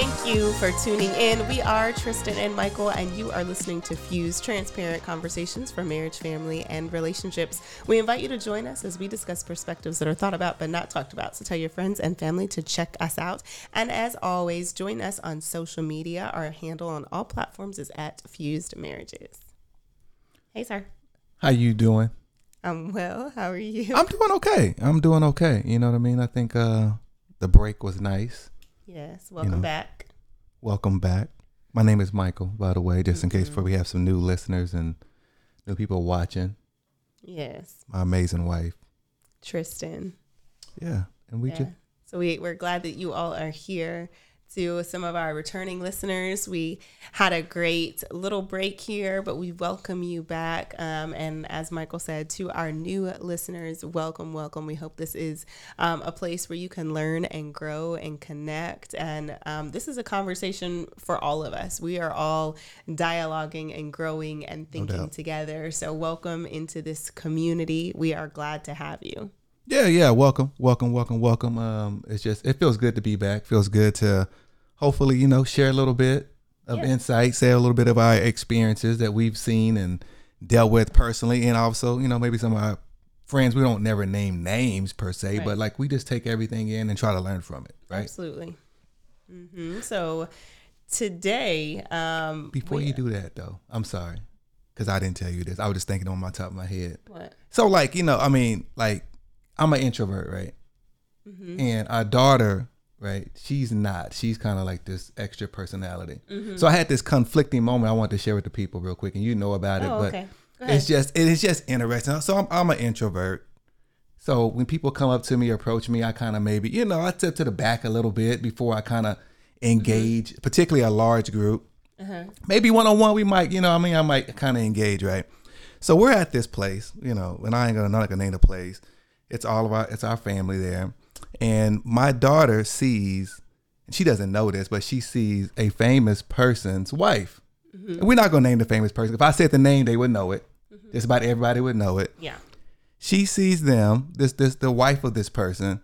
Thank you for tuning in. We are Tristan and Michael, and you are listening to Fuse Transparent Conversations for Marriage, Family, and Relationships. We invite you to join us as we discuss perspectives that are thought about but not talked about. So tell your friends and family to check us out. And as always, join us on social media. Our handle on all platforms is at Fused Marriages. Hey, sir. How you doing? I'm well. How are you? I'm doing okay. I'm doing okay. You know what I mean? I think uh, the break was nice. Yes. Welcome know. back. Welcome back. My name is Michael, by the way, just in case mm-hmm. for we have some new listeners and new people watching. Yes. My amazing wife. Tristan. Yeah. And we Yeah. just So we, we're glad that you all are here. To some of our returning listeners, we had a great little break here, but we welcome you back. Um, and as Michael said, to our new listeners, welcome, welcome. We hope this is um, a place where you can learn and grow and connect. And um, this is a conversation for all of us. We are all dialoguing and growing and thinking doubt. together. So welcome into this community. We are glad to have you. Yeah, yeah. Welcome, welcome, welcome, welcome. Um, it's just it feels good to be back. Feels good to hopefully you know share a little bit of Yeah. insight, say a little bit of our experiences that we've seen and dealt with personally, and also you know maybe some of our friends we don't never name names per se, Right. but like we just take everything in and try to learn from it, right? Absolutely. Mm-hmm. So today, um, Before we- you do that though, I'm sorry because I didn't tell you this. I was just thinking on my top of my head. what? So like you know, I mean, like I'm an introvert, right? Mm-hmm. And our daughter, right? She's not. She's kind of like this extra personality. Mm-hmm. So I had this conflicting moment I want to share with the people real quick, and you know about it, Oh, but okay. It's just it is just interesting. So I'm I'm an introvert. So when people come up to me, approach me, I kind of maybe you know I step to the back a little bit before I kind of engage, particularly a large group. Maybe one on one, we might, you know, I mean, I might kind of engage, right? So we're at this place, you know, and I ain't gonna not gonna name the place. It's all of our, it's our family there, and my daughter sees, and she doesn't know this, but she sees a famous person's wife. And we're not gonna name the famous person. If I said the name, they would know it. Mm-hmm. Just about everybody would know it yeah. she sees them this this the wife of this person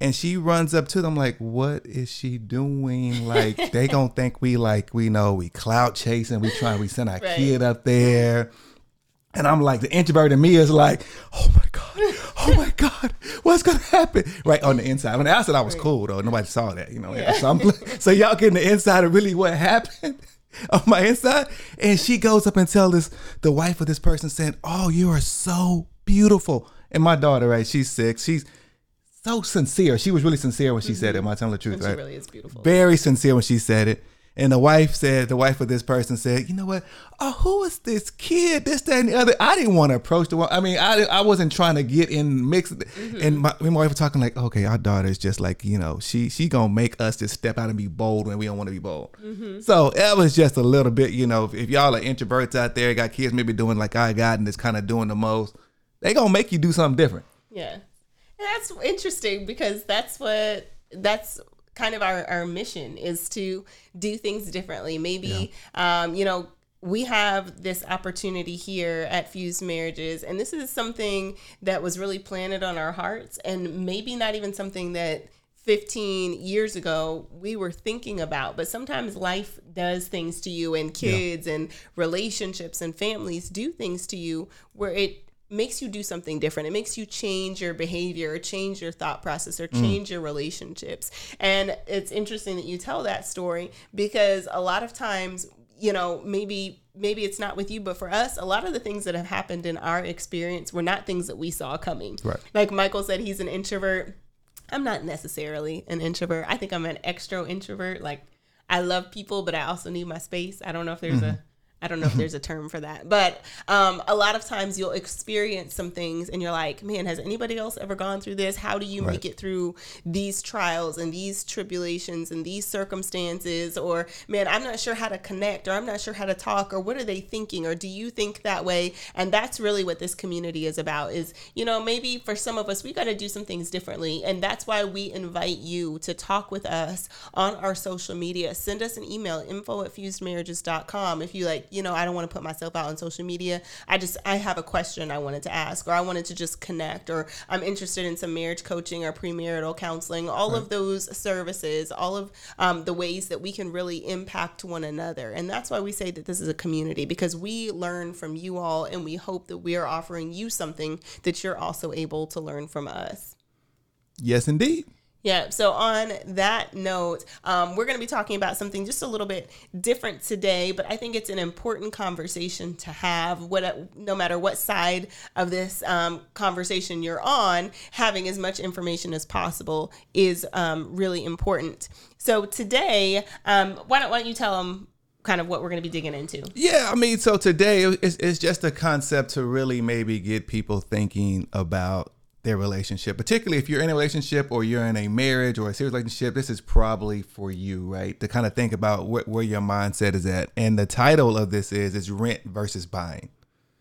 and she runs up to them like what is she doing like they gonna think we like we know we clout chasing we trying we send our Right. kid up there and i'm like the introvert in me is like oh my god oh my god what's gonna happen? Right on the inside. When i said i was cool though nobody saw that you know so, I'm, so y'all getting the inside of really what happened on my inside? And she goes up and tells this the wife of this person saying oh you are so beautiful. And my daughter right she's six. She's so sincere. She was really sincere when she said it am i telling the truth And she right? really is beautiful. very sincere when she said it. And the wife said, the wife of this person said, you know what? Oh, who is this kid? This, that, and the other. I didn't want to approach the one. I mean, I, I wasn't trying to get in mix. Mm-hmm. And my, my wife was talking like, okay, our daughter is just like, you know, she she gonna make us just step out and be bold when we don't want to be bold. Mm-hmm. So that was just a little bit, you know, if, if y'all are introverts out there, got kids maybe doing like I got and is kind of doing the most, they gonna make you do something different. Yeah. And that's interesting because that's what that's kind of our, our mission is to do things differently. Maybe um, you know, we have this opportunity here at Fused Marriages, and this is something that was really planted on our hearts, and maybe not even something that 15 years ago we were thinking about but sometimes life does things to you and kids and relationships and families do things to you where it makes you do something different it makes you change your behavior or change your thought process or mm. change your relationships and it's interesting that you tell that story because a lot of times you know maybe maybe it's not with you but for us a lot of the things that have happened in our experience were not things that we saw coming Right. like michael said he's an introvert I'm not necessarily an introvert. I think I'm an extro introvert. Like I love people, but I also need my space. I don't know if there's a mm-hmm. I don't know if there's a term for that. But um, a lot of times you'll experience some things and you're like, man, has anybody else ever gone through this? How do you make it through these trials and these tribulations and these circumstances? Or, man, I'm not sure how to connect or I'm not sure how to talk or what are they thinking or do you think that way? And that's really what this community is about is, you know, maybe for some of us, we got to do some things differently. And that's why we invite you to talk with us on our social media. Send us an email, info at fusedmarriages.com. If you like you know, I don't want to put myself out on social media. I just, I have a question I wanted to ask, or I wanted to just connect, or I'm interested in some marriage coaching or premarital counseling. All right. of those services, all of um, the ways that we can really impact one another. And that's why we say that this is a community because we learn from you all and we hope that we are offering you something that you're also able to learn from us. Yes, indeed. Yeah. So on that note, um, we're going to be talking about something just a little bit different today, but I think it's an important conversation to have. What, no matter what side of this um, conversation you're on, having as much information as possible is um, really important. So today, um, why don't why don't you tell them kind of what we're going to be digging into? Yeah, I mean, so today it's, it's just a concept to really maybe get people thinking about their relationship, particularly if you're in a relationship or you're in a marriage or a serious relationship, this is probably for you, right? To kind of think about wh- where your mindset is at. And the title of this is is rent versus buying.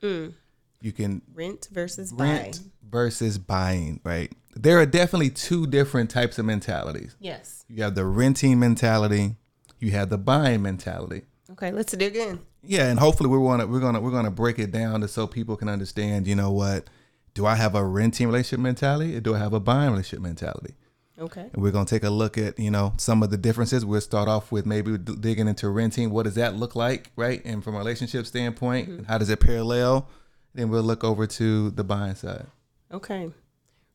Mm. You can rent versus rent buying. versus buying, right? There are definitely two different types of mentalities. Yes. You have the renting mentality, you have the buying mentality. Okay, let's dig in. Yeah, and hopefully we're gonna we're gonna we're gonna break it down to so people can understand, you know what, do I have a renting relationship mentality or do I have a buying relationship mentality? Okay. And we're going to take a look at, you know, some of the differences. We'll start off with maybe digging into renting. What does that look like, right? And from a relationship standpoint, mm-hmm. how does it parallel? Then we'll look over to the buying side. Okay.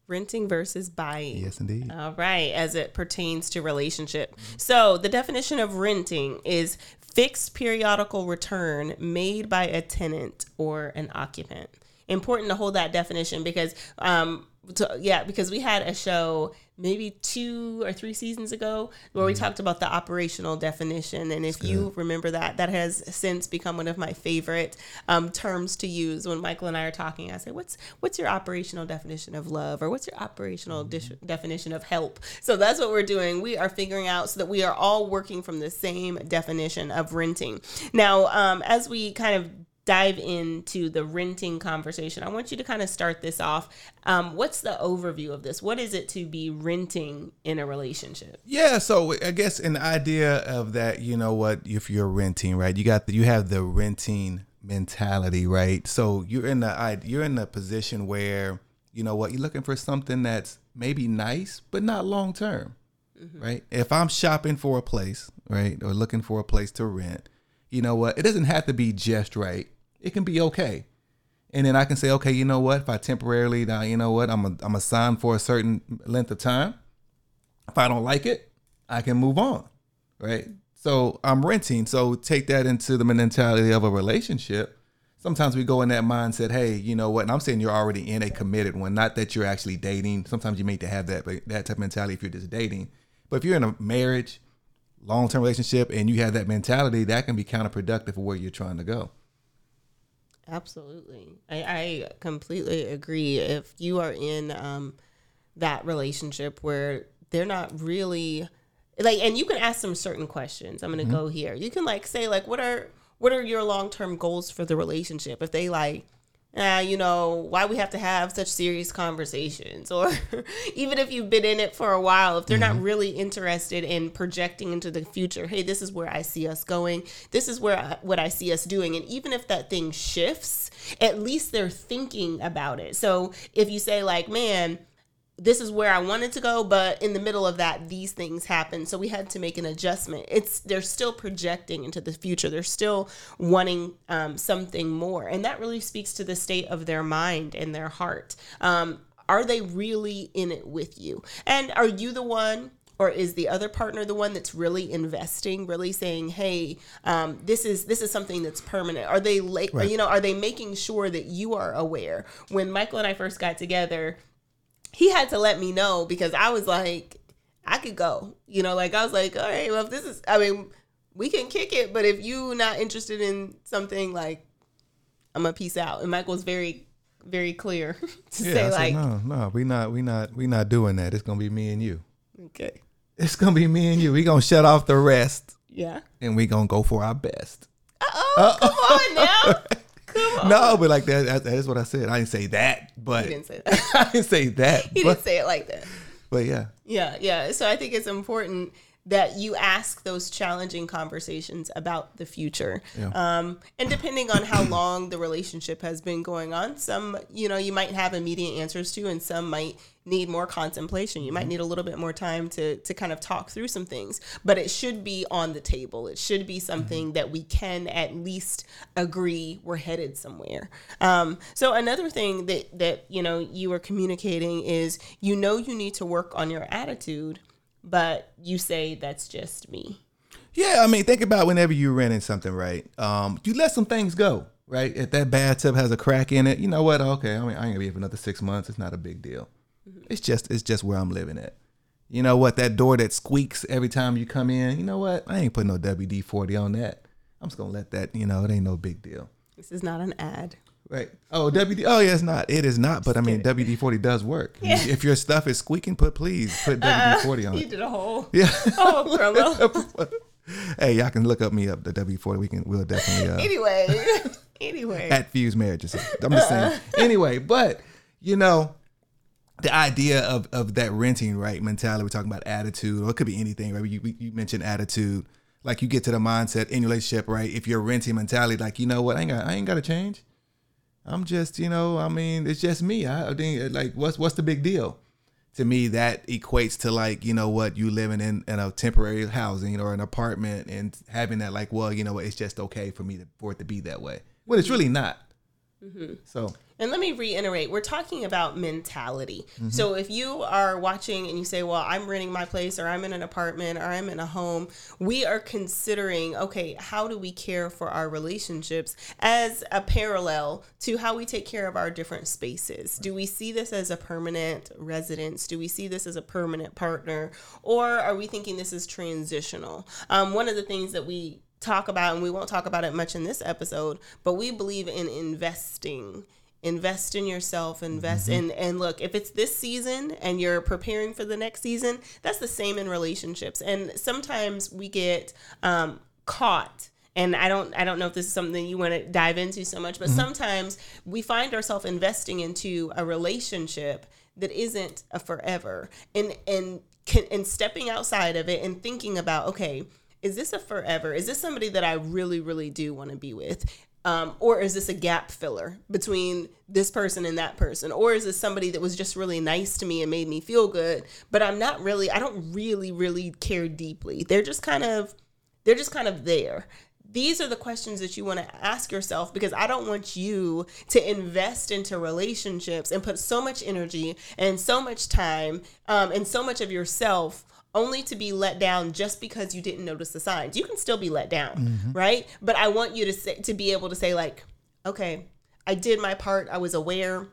Renting versus buying. Yes, indeed. All right, as it pertains to relationship. So, the definition of renting is fixed periodical return made by a tenant or an occupant important to hold that definition because um to, yeah because we had a show maybe two or three seasons ago where we mm-hmm. talked about the operational definition. And if you remember that that has since become one of my favorite um, terms to use when michael and i are talking. I say what's what's your operational definition of love or what's your operational mm-hmm. definition of help? So that's what we're doing. We are figuring out so that we are all working from the same definition of renting. Now um, as we kind of dive into the renting conversation, I want you to kind of start this off. Um, what's the overview of this? What is it to be renting in a relationship? Yeah, so I guess an idea of that, you know what, if you're renting, right? You got the, you have the renting mentality, right? So you're in the you're in a position where you know what, you're looking for something that's maybe nice but not long term. Mm-hmm. Right? If I'm shopping for a place, right, or looking for a place to rent, you know what? It doesn't have to be just right. It can be okay. And then I can say, okay, you know what? If I temporarily, now you know what? I'm a, I'm assigned for a certain length of time. If I don't like it, I can move on, right? So I'm renting. So take that into the mentality of a relationship. Sometimes we go in that mindset, hey, you know what? And I'm saying you're already in a committed one, not that you're actually dating. Sometimes you may to have that, but that type of mentality if you're just dating. But if you're in a marriage, long term relationship and you have that mentality, that can be counterproductive for where you're trying to go. Absolutely. I, I completely agree. If you are in um, that relationship where they're not really like and you can ask them certain questions. I'm gonna mm-hmm. go here. You can like say like what are what are your long term goals for the relationship? If they like uh, you know, why we have to have such serious conversations. Or even if you've been in it for a while, if they're mm-hmm. not really interested in projecting into the future, hey, this is where I see us going. This is where I, what I see us doing. And even if that thing shifts, at least they're thinking about it. So if you say, like, man, this is where I wanted to go, but in the middle of that, these things happened. So we had to make an adjustment. It's they're still projecting into the future. They're still wanting um, something more, and that really speaks to the state of their mind and their heart. Um, are they really in it with you? And are you the one or is the other partner the one that's really investing really saying hey um, this is this is something that's permanent are they like right. you know are they making sure that you are aware when michael and i first got together he had to let me know because I was like, I could go. You know, like I was like, all right, well, if this is, I mean, we can kick it, but if you not interested in something, like, I'm a peace out. And Michael was very, very clear to yeah, say like, no, no, we not, we not, we not doing that. It's gonna be me and you. Okay. It's gonna be me and you. We gonna shut off the rest. Yeah. And we gonna go for our best. Uh-oh, come on now. No, but like that, that is what I said. I didn't say that, but didn't say that. I didn't say that. He but, didn't say it like that. But yeah. Yeah, yeah. So I think it's important that you ask those challenging conversations about the future. Um, and depending on how long the relationship has been going on, some, you know, you might have immediate answers to, and some might need more contemplation. You might need a little bit more time to, to kind of talk through some things, but it should be on the table. It should be something that we can at least agree we're headed somewhere. Um, so another thing that, that, you know, you are communicating is, you know, you need to work on your attitude but you say that's just me. Yeah, I mean, think about whenever you're renting something, right? Um, you let some things go, right? If that bathtub has a crack in it, you know what? Okay, I mean, I ain't gonna be here for another six months. It's not a big deal. Mm-hmm. It's just, it's just where I'm living at. You know what? That door that squeaks every time you come in. You know what? I ain't putting no WD forty on that. I'm just gonna let that. You know, it ain't no big deal. This is not an ad. Right. Oh, WD. Oh, yeah, it's not. It is not. But I mean, WD forty does work. Yeah. If your stuff is squeaking, put please put WD forty on You it. did a whole Yeah. whole promo. hey, y'all can look up me up the WD forty. We can. We'll definitely. Uh, anyway, anyway. at Fused Marriages. I'm just saying. Anyway, but you know, the idea of of that renting right mentality. We're talking about attitude, or it could be anything. Right? You, you mentioned attitude. Like you get to the mindset in your relationship, right? If you're renting mentality, like you know what, I ain't got, I ain't got to change. I'm just, you know, I mean, it's just me. I, I think uh, like, what's what's the big deal? To me, that equates to like, you know what, you living in, in a temporary housing or an apartment and having that like, well, you know what, it's just okay for me to for it to be that way. Well, it's really not. So And let me reiterate, we're talking about mentality. Mm-hmm. So if you are watching and you say, well, I'm renting my place or I'm in an apartment or I'm in a home, we are considering, okay, how do we care for our relationships as a parallel to how we take care of our different spaces? Do we see this as a permanent residence? Do we see this as a permanent partner? Or are we thinking this is transitional? Um, one of the things that we talk about, and we won't talk about it much in this episode, but we believe in investing. Invest in yourself, invest in, and look, if it's this season and you're preparing for the next season, that's the same in relationships. And sometimes we get um, caught and I don't I don't know if this is something you want to dive into so much, but sometimes we find ourselves investing into a relationship that isn't a forever, and and can, and stepping outside of it and thinking about okay, is this a forever? Is this somebody that I really really do want to be with? Um, or is this a gap filler between this person and that person? Or is this somebody that was just really nice to me and made me feel good, but I'm not really, I don't really, really care deeply. They're just kind of, they're just kind of there. These are the questions that you want to ask yourself because I don't want you to invest into relationships and put so much energy and so much time um, and so much of yourself only to be let down just because you didn't notice the signs. You can still be let down, mm-hmm. right? But I want you to say to be able to say like, okay, I did my part. I was aware.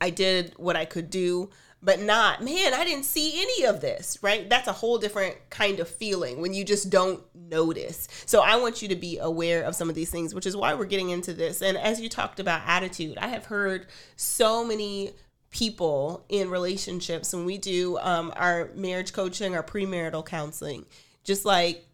I did what I could do, but not, man, I didn't see any of this, right? That's a whole different kind of feeling when you just don't notice. So I want you to be aware of some of these things, which is why we're getting into this. And as you talked about attitude, I have heard so many people in relationships when we do um, our marriage coaching, our premarital counseling, just like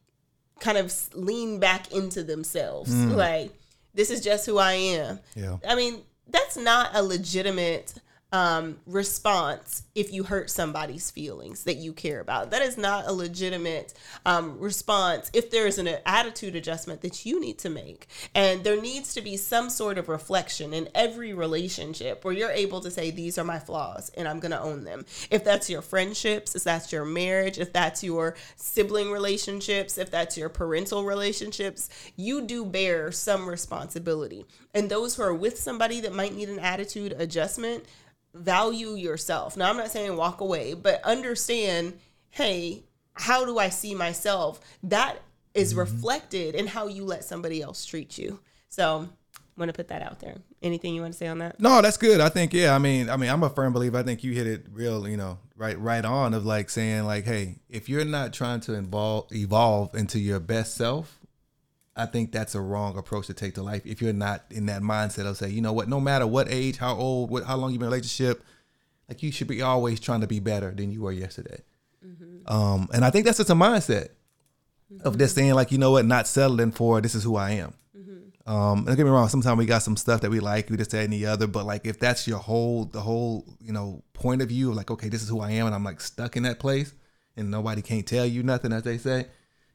kind of lean back into themselves. Like, this is just who I am. Yeah. I mean, that's not a legitimate um, response if you hurt somebody's feelings that you care about. That is not a legitimate um, response if there is an attitude adjustment that you need to make. And there needs to be some sort of reflection in every relationship where you're able to say, These are my flaws and I'm going to own them. If that's your friendships, if that's your marriage, if that's your sibling relationships, if that's your parental relationships, you do bear some responsibility. And those who are with somebody that might need an attitude adjustment, value yourself. Now, I'm not saying walk away, but understand hey, how do I see myself? That is mm-hmm. reflected in how you let somebody else treat you. So, I'm going to put that out there. Anything you want to say on that? No, that's good. I think yeah. I mean, I mean, I'm a firm believer. I think you hit it real, you know, right, right on. Of like saying like, hey, if you're not trying to involve, evolve into your best self, I think that's a wrong approach to take to life. If you're not in that mindset of say, you know what, no matter what age, how old, what, how long you've been in a relationship, like you should be always trying to be better than you were yesterday. Um, and I think that's just a mindset of just saying like, you know what, not settling for this is who I am. Um, and don't get me wrong. Sometimes we got some stuff that we like, we just say any other. But like, if that's your whole, the whole, you know, point of view, like, okay, this is who I am, and I'm like stuck in that place, and nobody can't tell you nothing, as they say,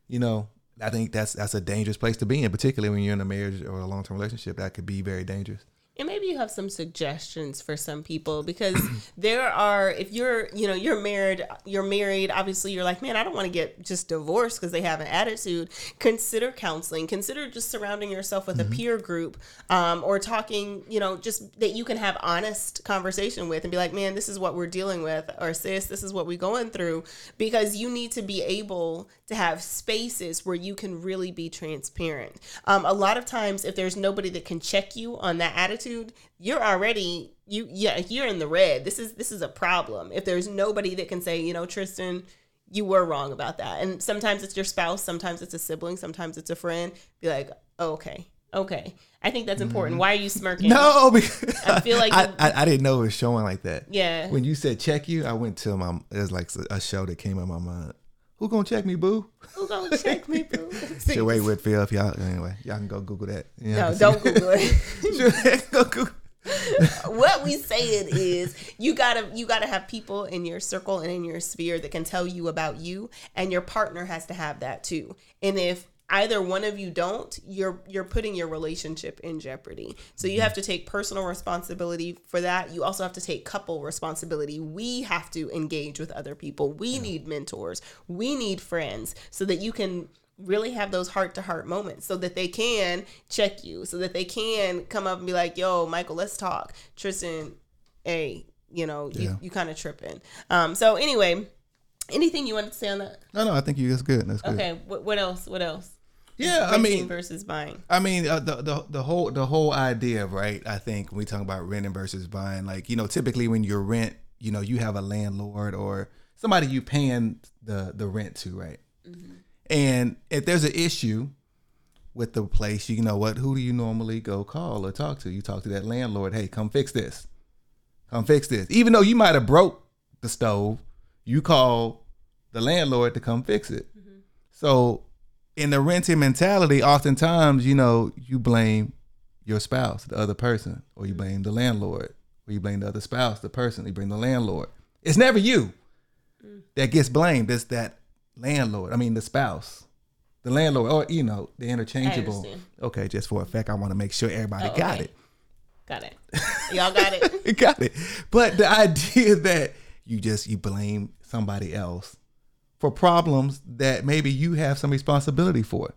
you know, I think that's that's a dangerous place to be in, particularly when you're in a marriage or a long term relationship. That could be very dangerous and maybe you have some suggestions for some people because there are if you're you know you're married you're married obviously you're like man i don't want to get just divorced because they have an attitude. Consider counseling. Consider just surrounding yourself with mm-hmm. a peer group um, or talking you know just that you can have honest conversation with and be like man this is what we're dealing with or sis this is what we're going through because you need to be able to have spaces where you can really be transparent. Um, a lot of times if there's nobody that can check you on that attitude attitude, you're already you yeah, you're in the red. This is this is a problem. If there's nobody that can say, you know, Tristan, you were wrong about that. And sometimes it's your spouse, sometimes it's a sibling, sometimes it's a friend. Be like, oh, okay, okay. I think that's important. Mm-hmm. Why are you smirking? No, because I feel like I, I, I, didn't know it was showing like that. Yeah. When you said check you, I went to my. It was like a show that came in my mind. Who gonna check me, boo? Who gonna check me, boo? Sheree Whitfield, if y'all anyway, y'all can go Google that. You know, no, don't Google it. go Google. what we saying is you gotta you gotta have people in your circle and in your sphere that can tell you about you, and your partner has to have that too. And if either one of you don't you're you're putting your relationship in jeopardy. So you have to take personal responsibility for that. You also have to take couple responsibility. We have to engage with other people. We yeah. need mentors. We need friends so that you can really have those heart to heart moments so that they can check you so that they can come up and be like yo michael let's talk. Tristan hey you know yeah. you, you kind of tripping. Um so anyway anything you wanted to say on that? No no i think you that's good that's good. Okay what, what else what else yeah, I mean versus buying. I mean uh, the, the the whole the whole idea, right? I think when we talk about renting versus buying, like you know, typically when you rent, you know, you have a landlord or somebody you paying the the rent to, right? Mm-hmm. And if there's an issue with the place, you know what? Who do you normally go call or talk to? You talk to that landlord. Hey, come fix this. Come fix this. Even though you might have broke the stove, you call the landlord to come fix it. Mm-hmm. So in the renting mentality, oftentimes, you know, you blame your spouse, the other person, or you blame the landlord, or you blame the other spouse, the person, you blame the landlord. It's never you that gets blamed. It's that landlord. I mean, the spouse, the landlord, or you know, the interchangeable. Okay, just for a fact, I want to make sure everybody oh, got it. Got it. Y'all got it. got it. But the idea that you just you blame somebody else for problems that maybe you have some responsibility for.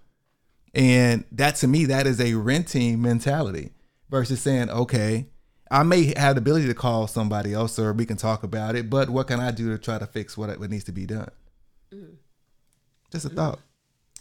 And that to me, that is a renting mentality versus saying, okay, I may have the ability to call somebody else or we can talk about it, but what can I do to try to fix what, what needs to be done? Mm-hmm. Just a thought.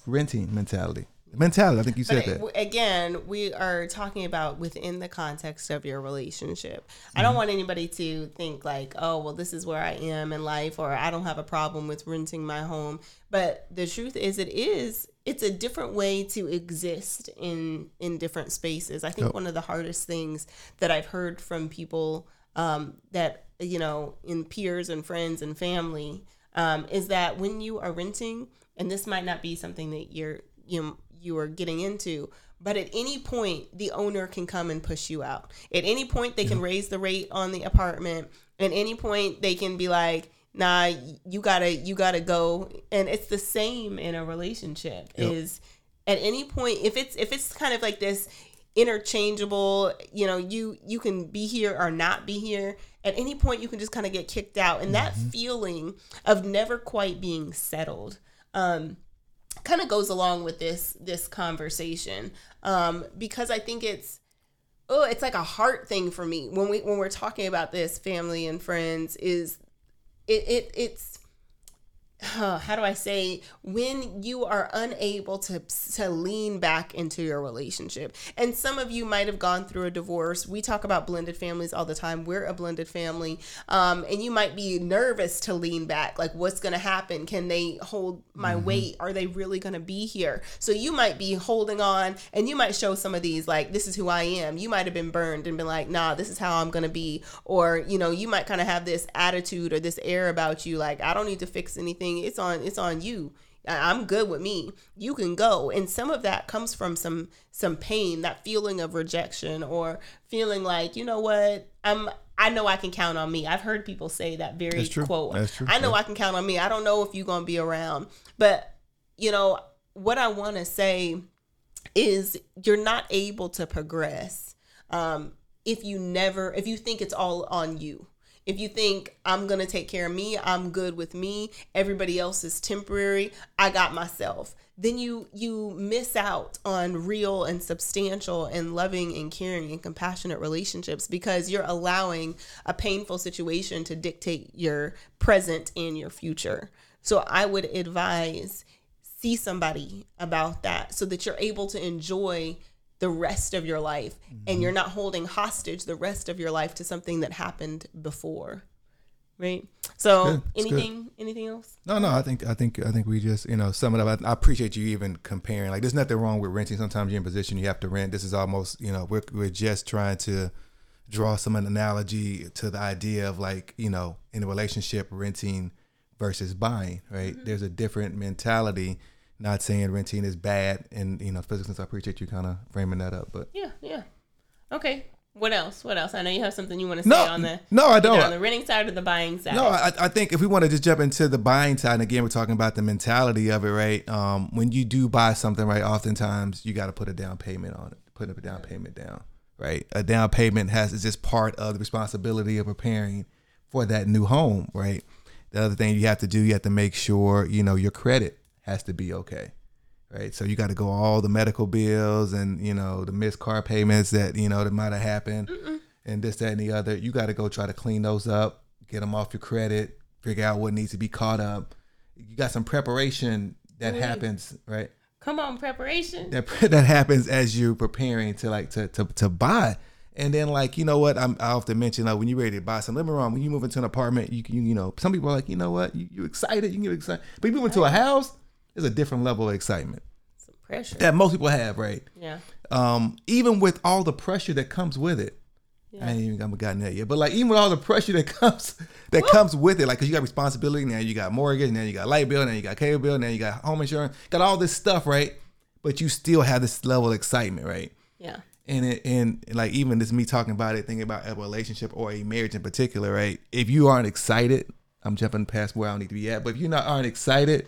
Renting mentality mentality. I think you said but that. Again, we are talking about within the context of your relationship. Mm-hmm. I don't mm-hmm. want anybody to think like, oh, well, this is where I am in life, or I don't have a problem with renting my home. But the truth is, it is. It's a different way to exist in in different spaces. I think one of the hardest things that I've heard from people um, that you know in peers and friends and family um, is that when you are renting, and this might not be something that you're you know, you are getting into. But at any point, the owner can come and push you out. At any point, they can raise the rate on the apartment. At any point, they can be like, "Nah, you gotta, you gotta go." And it's the same in a relationship. Yep. Is at any point, if it's if it's kind of like this interchangeable, you know, you you can be here or not be here. At any point, you can just kind of get kicked out, and mm-hmm. that feeling of never quite being settled. Um, kind of goes along with this this conversation um, because I think it's oh it's like a heart thing for me. When we when we're talking about this family and friends is it, it it's how do I say when you are unable to to lean back into your relationship. And some of you might have gone through a divorce. We talk about blended families all the time. We're a blended family, um, and you might be nervous to lean back. Like, what's going to happen? Can they hold my mm-hmm. weight? Are they really going to be here? So you might be holding on, and you might show some of these like, this is who I am. You might have been burned and been like, nah, this is how I'm going to be. Or you know, you might kind of have this attitude or this air about you, like I don't need to fix anything it's on it's on you I'm good with me. You can go. And some of that comes from some some pain, that feeling of rejection or feeling like, you know what, I'm I know I can count on me. I've heard people say that very That's true. quote. That's true. I know Yeah. I can count on me. I don't know if you're gonna be around. But you know, what I wanna say is you're not able to progress um, if you never if you think it's all on you if you think i'm gonna take care of me i'm good with me everybody else is temporary i got myself. Then you you miss out on real and substantial and loving and caring and compassionate relationships because you're allowing a painful situation to dictate your present and your future. So i would advise see somebody about that so that you're able to enjoy the rest of your life and mm-hmm. you're not holding hostage the rest of your life to something that happened before right so Good. It's good. anything anything else No, no, I think I think I think we just you know sum it up. I, I appreciate you even comparing. Like, there's nothing wrong with renting. Sometimes you're in position you have to rent. This is almost you know we're we're just trying to draw some analogy to the idea of like you know in a relationship renting versus buying. Right? Mm-hmm. There's a different mentality. Not saying renting is bad, and you know, especially since I appreciate you kind of framing that up. But yeah yeah okay what else what else i know you have something you want to say no, on the no, I don't. on the renting side or the buying side No, I, I think if we want to just jump into the buying side, and again, we're talking about the mentality of it, right? Um, when you do buy something, right, oftentimes you got to put a down payment on it, put a down payment down, right? A down payment has is just part of the responsibility of preparing for that new home, right? The other thing you have to do, you have to make sure you know your credit has to be okay, right? So you got to go all the medical bills and you know the missed car payments that you know that might have happened, and this, that, and the other. You got to go try to clean those up, get them off your credit, figure out what needs to be caught up. You got some preparation that Ooh. happens, right? come on preparation That that happens as you're preparing to like to to, to buy. And then like you know what I'm, I often mention like when you're ready to buy something. Let me wrong. When you move into an apartment, you can you, you know some people are like you know what you you excited you can get excited, but you move into a house, there's a different level of excitement some pressure that most people have, right? yeah um, even with all the pressure that comes with it. Yeah. I ain't even haven't gotten that yet, but like even with all the pressure that comes that comes with it, like because you got responsibility now, you got mortgage, now you got light bill, now you got cable bill, now you got home insurance, got all this stuff, right? But you still have this level of excitement, right? yeah And it, and like even this me talking about it, thinking about a relationship or a marriage in particular, right? If you aren't excited, I'm jumping past where I don't need to be at, but if you not aren't excited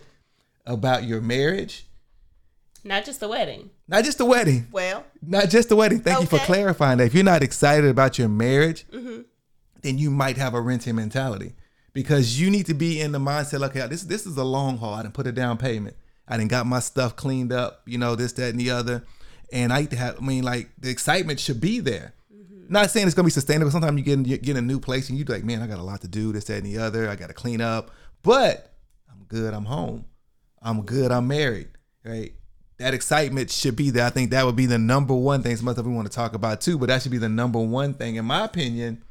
about your marriage, not just the wedding not just the wedding, well not just the wedding. Thank you for clarifying that. If you're not excited about your marriage, mm-hmm. then you might have a renting mentality because you need to be in the mindset. Like, okay, this this is a long haul. I didn't put a down payment. I didn't got my stuff cleaned up. You know this, that, and the other. And I have. I mean, like the excitement should be there. Mm-hmm. Not saying it's gonna be sustainable. Sometimes you get in, you get in a new place and you're like, man, I got a lot to do. This, that, and the other. I got to clean up. But I'm good. I'm home. I'm good. I'm married. Right. That excitement should be there. I think that would be the number one thing. Some other we want to talk about too, but that should be the number one thing, in my opinion.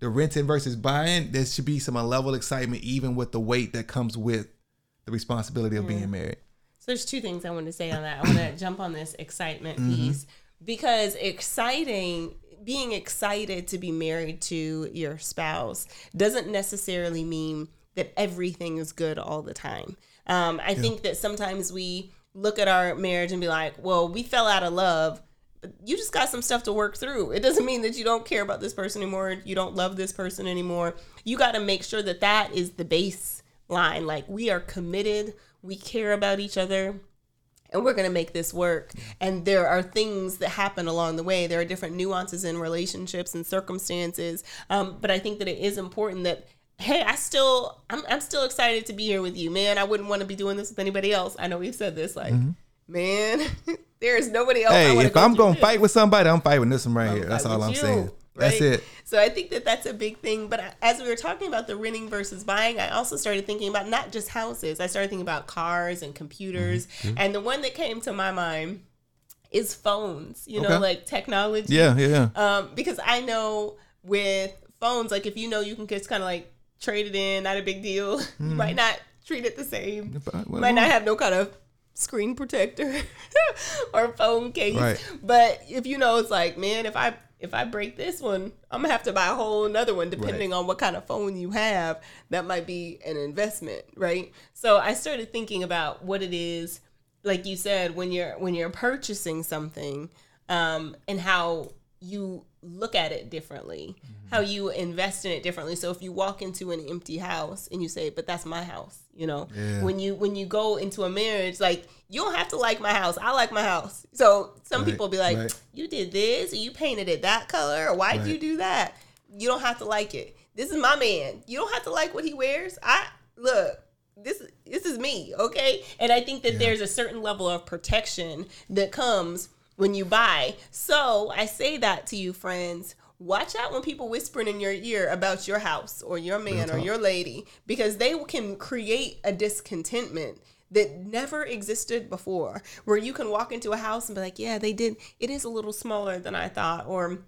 The renting versus buying, there should be some level of excitement, even with the weight that comes with the responsibility of being married. So there's two things I want to say on that. I want to jump on this excitement mm-hmm. piece because exciting being excited to be married to your spouse doesn't necessarily mean that everything is good all the time. Um, I think that sometimes we look at our marriage and be like, well, we fell out of love. You just got some stuff to work through. It doesn't mean that you don't care about this person anymore. You don't love this person anymore. You got to make sure that that is the baseline. Like we are committed. We care about each other and we're going to make this work. And there are things that happen along the way. There are different nuances in relationships and circumstances. Um, but I think that it is important that, hey, I still, I'm, I'm still excited to be here with you, man. I wouldn't want to be doing this with anybody else. I know we've said this, like, man, there is nobody else. Hey, if go I'm gonna this. fight with somebody, I'm fighting this one right here. That's all I'm you, saying. That's it. So I think that that's a big thing. But I- as we were talking about the renting versus buying, I also started thinking about not just houses. I started thinking about cars and computers. Mm-hmm. And the one that came to my mind is phones. You know, like technology. Yeah, yeah. Um, because I know with phones, like if you know you can just kind of like trade it in, not a big deal. Mm-hmm. You might not treat it the same. But- You might not have no kind of screen protector or phone case. Right. But if you know, it's like, man, if I if I break this one, I'm gonna have to buy a whole another one depending on what kind of phone you have. That might be an investment, right? So I started thinking about what it is, like you said, when you're when you're purchasing something, um, and how you look at it differently, mm-hmm. how you invest in it differently. So if you walk into an empty house and you say, "But that's my house," you know, Yeah. when you when you go into a marriage, like you don't have to like my house. I like my house. So some Right, people be like, right. "You did this, or you painted it that color, or why did you do that?" You don't have to like it. This is my man. You don't have to like what he wears. I look. This this is me, okay? And I think that Yeah. there's a certain level of protection that comes when you buy. So I say that to you, friends. Watch out when people whispering in your ear about your house or your man or talk. your lady because they can create a discontentment that never existed before. Where you can walk into a house and be like, "Yeah, they did. It is a little smaller than I thought," or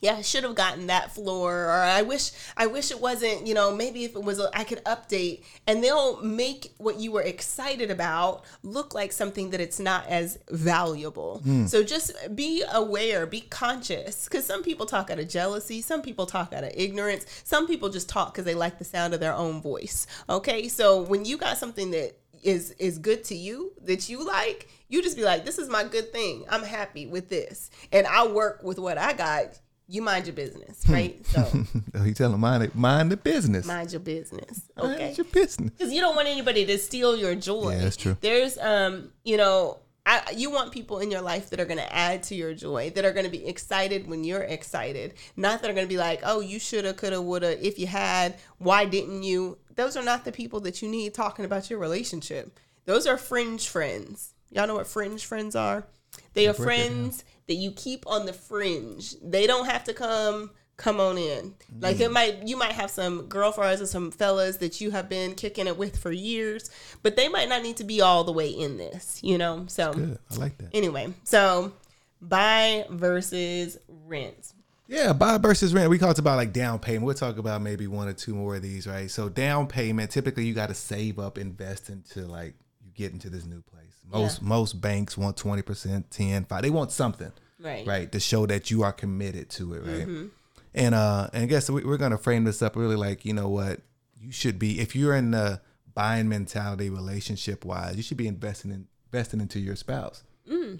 yeah, I should have gotten that floor, or I wish, I wish it wasn't. You know, maybe if it was, I could update, and they'll make what you were excited about look like something that it's not as valuable. Hmm. So just be aware, be conscious, because some people talk out of jealousy, some people talk out of ignorance, some people just talk because they like the sound of their own voice. Okay, so when you got something that is is good to you that you like you just be like this is my good thing i'm happy with this and i'll work with what i got you mind your business right so Oh, you tell them mind it, mind the business. mind your business Okay. Mind your business. because you don't want anybody to steal your joy Yeah, that's true. there's um you know I, you want people in your life that are going to add to your joy, that are going to be excited when you're excited, not that are going to be like, oh, you shoulda, coulda, woulda. If you had, why didn't you? Those are not the people that you need talking about your relationship. Those are fringe friends. Y'all know what fringe friends are? They are break it down. friends that you keep on the fringe. They don't have to come come on in. Like it mm. might you might have some girlfriends or some fellas that you have been kicking it with for years, but they might not need to be all the way in this, you know? So Good. I like that. anyway, so buy versus rent. Yeah, buy versus rent. We talked about like down payment. We'll talk about maybe one or two more of these, right? So down payment, typically you got to save up, invest into like you get into this new place. Most most banks want 20%, 10, 5. They want something, Right. right? To show that you are committed to it, right? And uh and I guess we, we're gonna frame this up really like, you know what, you should be if you're in the buying mentality relationship wise, you should be investing in investing into your spouse.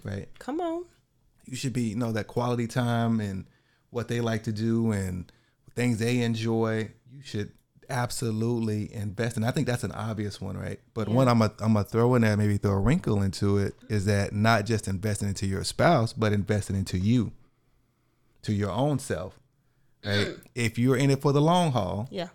Right Come on. you should be you know that quality time and what they like to do and things they enjoy you should absolutely invest in i think that's an obvious one right but one i'm gonna I'm gonna throw in there maybe throw a wrinkle into it is that not just investing into your spouse but investing into you to your own self right if you're in it for the long haul Yeah.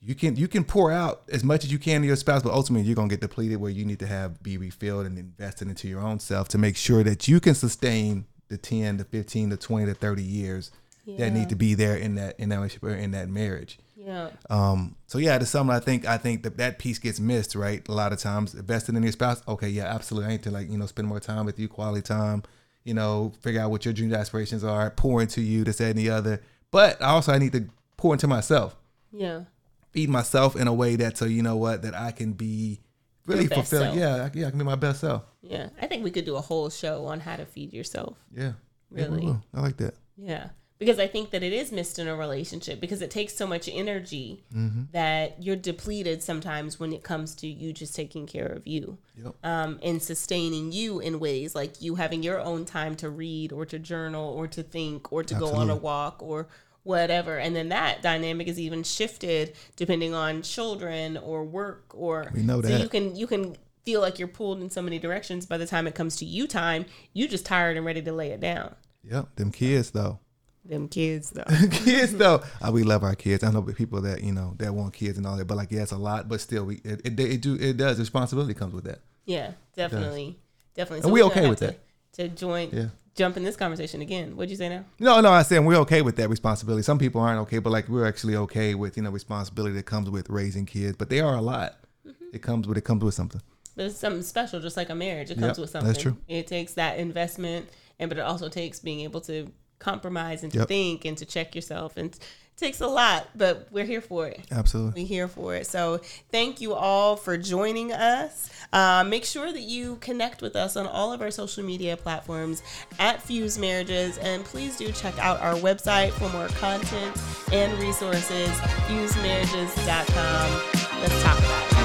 you can you can pour out as much as you can to your spouse, but ultimately you're gonna get depleted where you need to have be refilled and invested into your own self to make sure that you can sustain the 10 to 15 to 20 to 30 years Yeah. that need to be there in that in that relationship or in that marriage. Yeah. Um, so yeah, to it, I think I think that that piece gets missed, right? A lot of times, investing in your spouse. Okay, yeah, absolutely. I need to like you know spend more time with you, quality time. You know, figure out what your dreams, and aspirations are, pour into you, this, that, and the other. But also, I need to pour into myself Yeah. feed myself in a way that so you know what that I can be really fulfilling. Yeah, I, yeah, I can be my best self. Yeah. I think we could do a whole show on how to feed yourself. Yeah, Yeah, Really? will. I like that. Yeah. Because I think that it is missed in a relationship because it takes so much energy Mm-hmm. that you're depleted sometimes when it comes to you just taking care of you Yep. um, and sustaining you in ways like you having your own time to read or to journal or to think or to go on a walk or whatever. And then that dynamic is even shifted depending on children or work or We know so you can you can feel like you're pulled in so many directions by the time it comes to you time, you just tired and ready to lay it down. Yep. Them kids though. Them kids though. kids though. Uh, we love our kids. I know people that you know that want kids and all that, but like yeah, it's a lot. But still, we it, it, it do it does. Responsibility comes with that. Yeah, definitely, definitely. And we okay with have to, to join, Yeah. jump in this conversation again. What'd you say now? No, no, I said we're okay with that responsibility. Some people aren't okay, but like we're actually okay with you know responsibility that comes with raising kids. But they are a lot. Mm-hmm. It comes with it comes with something. But it's something special, just like a marriage. It comes Yep, with that's true. It takes that investment, and but it also takes being able to compromise and to Yep. think and to check yourself and takes a lot, but we're here for it. Absolutely. We're here for it. So thank you all for joining us. Uh, make sure that you connect with us on all of our social media platforms at Fused Marriages. And please do check out our website for more content and resources, fusedmarriages.com. Let's talk about it.